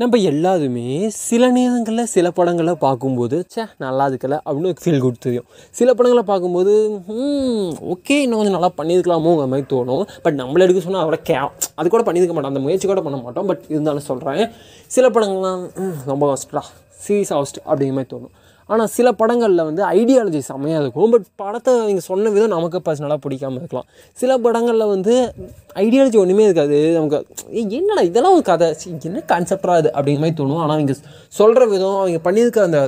நம்ம எல்லாருமே சில நேரங்களில் சில படங்களை பார்க்கும்போது ச்சே நல்லா இருக்கல அப்படின்னு ஒரு ஃபீல் குட் தெரியும். சில படங்களை பார்க்கும்போது ஓகே இன்னும் கொஞ்சம் நல்லா பண்ணியிருக்கலாமோங்கிற மாதிரி தோணும். பட் நம்மள எடுக்க சொன்னால் அதோட கே அது கூட பண்ணியிருக்க மாட்டோம். அந்த முயற்சி கூட பண்ண மாட்டோம். பட் இருந்தாலும் சொல்கிறேன் சில படங்கள்லாம் ம், ரொம்ப கஷ்டா சீரியஸாக ஃபஸ்ட் அப்படிங்கிற மாதிரி தோணும். ஆனால் சில படங்களில் வந்து ஐடியாலஜி செம்மையாக இருக்கும். பட் படத்தை நீங்கள் சொன்ன விதம் நமக்கு பர்சனலாக பிடிக்காம இருக்கலாம். சில படங்களில் வந்து ஐடியாலஜி ஒன்றுமே இருக்காது. நமக்கு என்னடா இதெல்லாம் ஒரு கதை? என்ன கான்செப்டாக அது அப்படிங்கிற மாதிரி தோணும். ஆனால் அவங்க சொல்கிற விதம் அவங்க பண்ணியிருக்க அந்த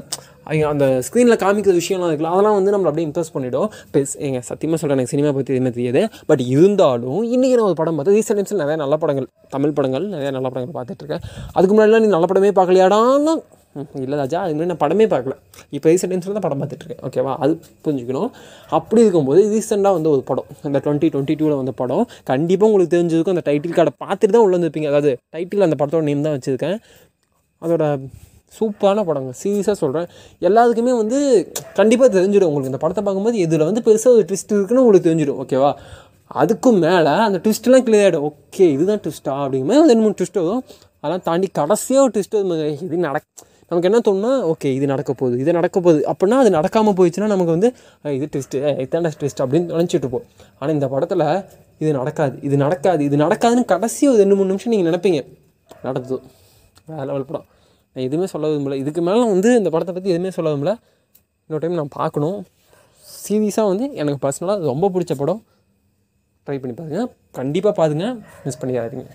அவங்க அந்த ஸ்க்ரீனில் காமிக்கிற விஷயம்லாம் இருக்குல்ல அதெல்லாம் வந்து நம்மளை அப்படியே இம்ப்ரெஸ் பண்ணிவிடும் பெஸ் எங்கள் சத்தியமாக சொல்கிறேன் எனக்கு சினிமா பற்றி எதுவுமே தெரியாது. பட் இருந்தாலும் இன்றைக்கி நான் ஒரு படம் பார்த்து ரீசெண்ட் டைம்ஸில் நிறைய நல்ல படங்கள் தமிழ் படங்கள் நிறைய நல்ல படங்கள் பார்த்துட்ருக்கேன் அதுக்கு முன்னாடிலாம் நீ நல்ல படமே பார்க்கலையாடான்னா இல்லை ராஜா அது மாதிரி நான் படமே பார்க்கல. இப்போ ரீசெண்ட் டைம்ஸில் தான் படம் பார்த்துட்ருக்கேன் ஓகேவா அது புரிஞ்சுக்கணும். அப்படி இருக்கும்போது ரீசெண்டாக வந்து ஒரு படம். அந்த டுவெண்ட்டி டுவெண்ட்டி டூவில் வந்த படம். கண்டிப்பாக உங்களுக்கு தெரிஞ்சிருக்கும். அந்த டைட்டில் கார்டை பார்த்துட்டு தான் உள்ளே வந்துருப்பீங்க. அதாவது டைட்டில் அந்த படத்தோட நேம் தான் வச்சுருக்கேன். அதோட சூப்பரான படங்க. சீரியஸாக சொல்கிறேன் எல்லாத்துக்குமே வந்து கண்டிப்பாக தெரிஞ்சிடும் உங்களுக்கு. இந்த படத்தை பார்க்கும்போது இதில் வந்து பெருசாக ஒரு ட்விஸ்ட் இருக்குன்னு உங்களுக்கு தெரிஞ்சிடும். ஓகேவா அதுக்கும் மேலே அந்த ட்விஸ்ட்லாம் கிளியர் ஆகிடும் ஓகே இதுதான் ட்விஸ்ட்டா அப்படிங்கும்போது ரெண்டு மூணு ட்விஸ்ட் வரும். அதெல்லாம் தாண்டி கடைசியாக ஒரு ட்விஸ்ட் இது நடக்கு நமக்கு என்ன தோணுன்னா ஓகே இது நடக்க போகுது இது நடக்க போகுது. அப்படின்னா அது நடக்காமல் போயிடுச்சுன்னா நமக்கு வந்து இது ட்விஸ்ட்டு இதாண்டா ட்விஸ்ட் அப்படின்னு நினச்சிட்டு இருப்போம். ஆனால் இந்த படத்தில் இது நடக்காது இது நடக்காது இது நடக்காதுன்னு கடைசி ஒரு ரெண்டு மூணு நிமிஷம் நீங்கள் நினைப்பீங்க. நடந்தது. வேற லெவல் படம். நான் எதுவுமே சொல்ல விரும்பல இதுக்கு மேலே வந்து இந்த படத்தை பற்றி எதுவுமே சொல்ல விரும்பல இன்னொரு டைம் நான் பார்க்கணும். சீரியஸாக வந்து எனக்கு பர்சனலாக ரொம்ப பிடிச்ச படம். ட்ரை பண்ணி பாருங்கள் கண்டிப்பாக பாருங்க. மிஸ் பண்ணிடாதீங்க.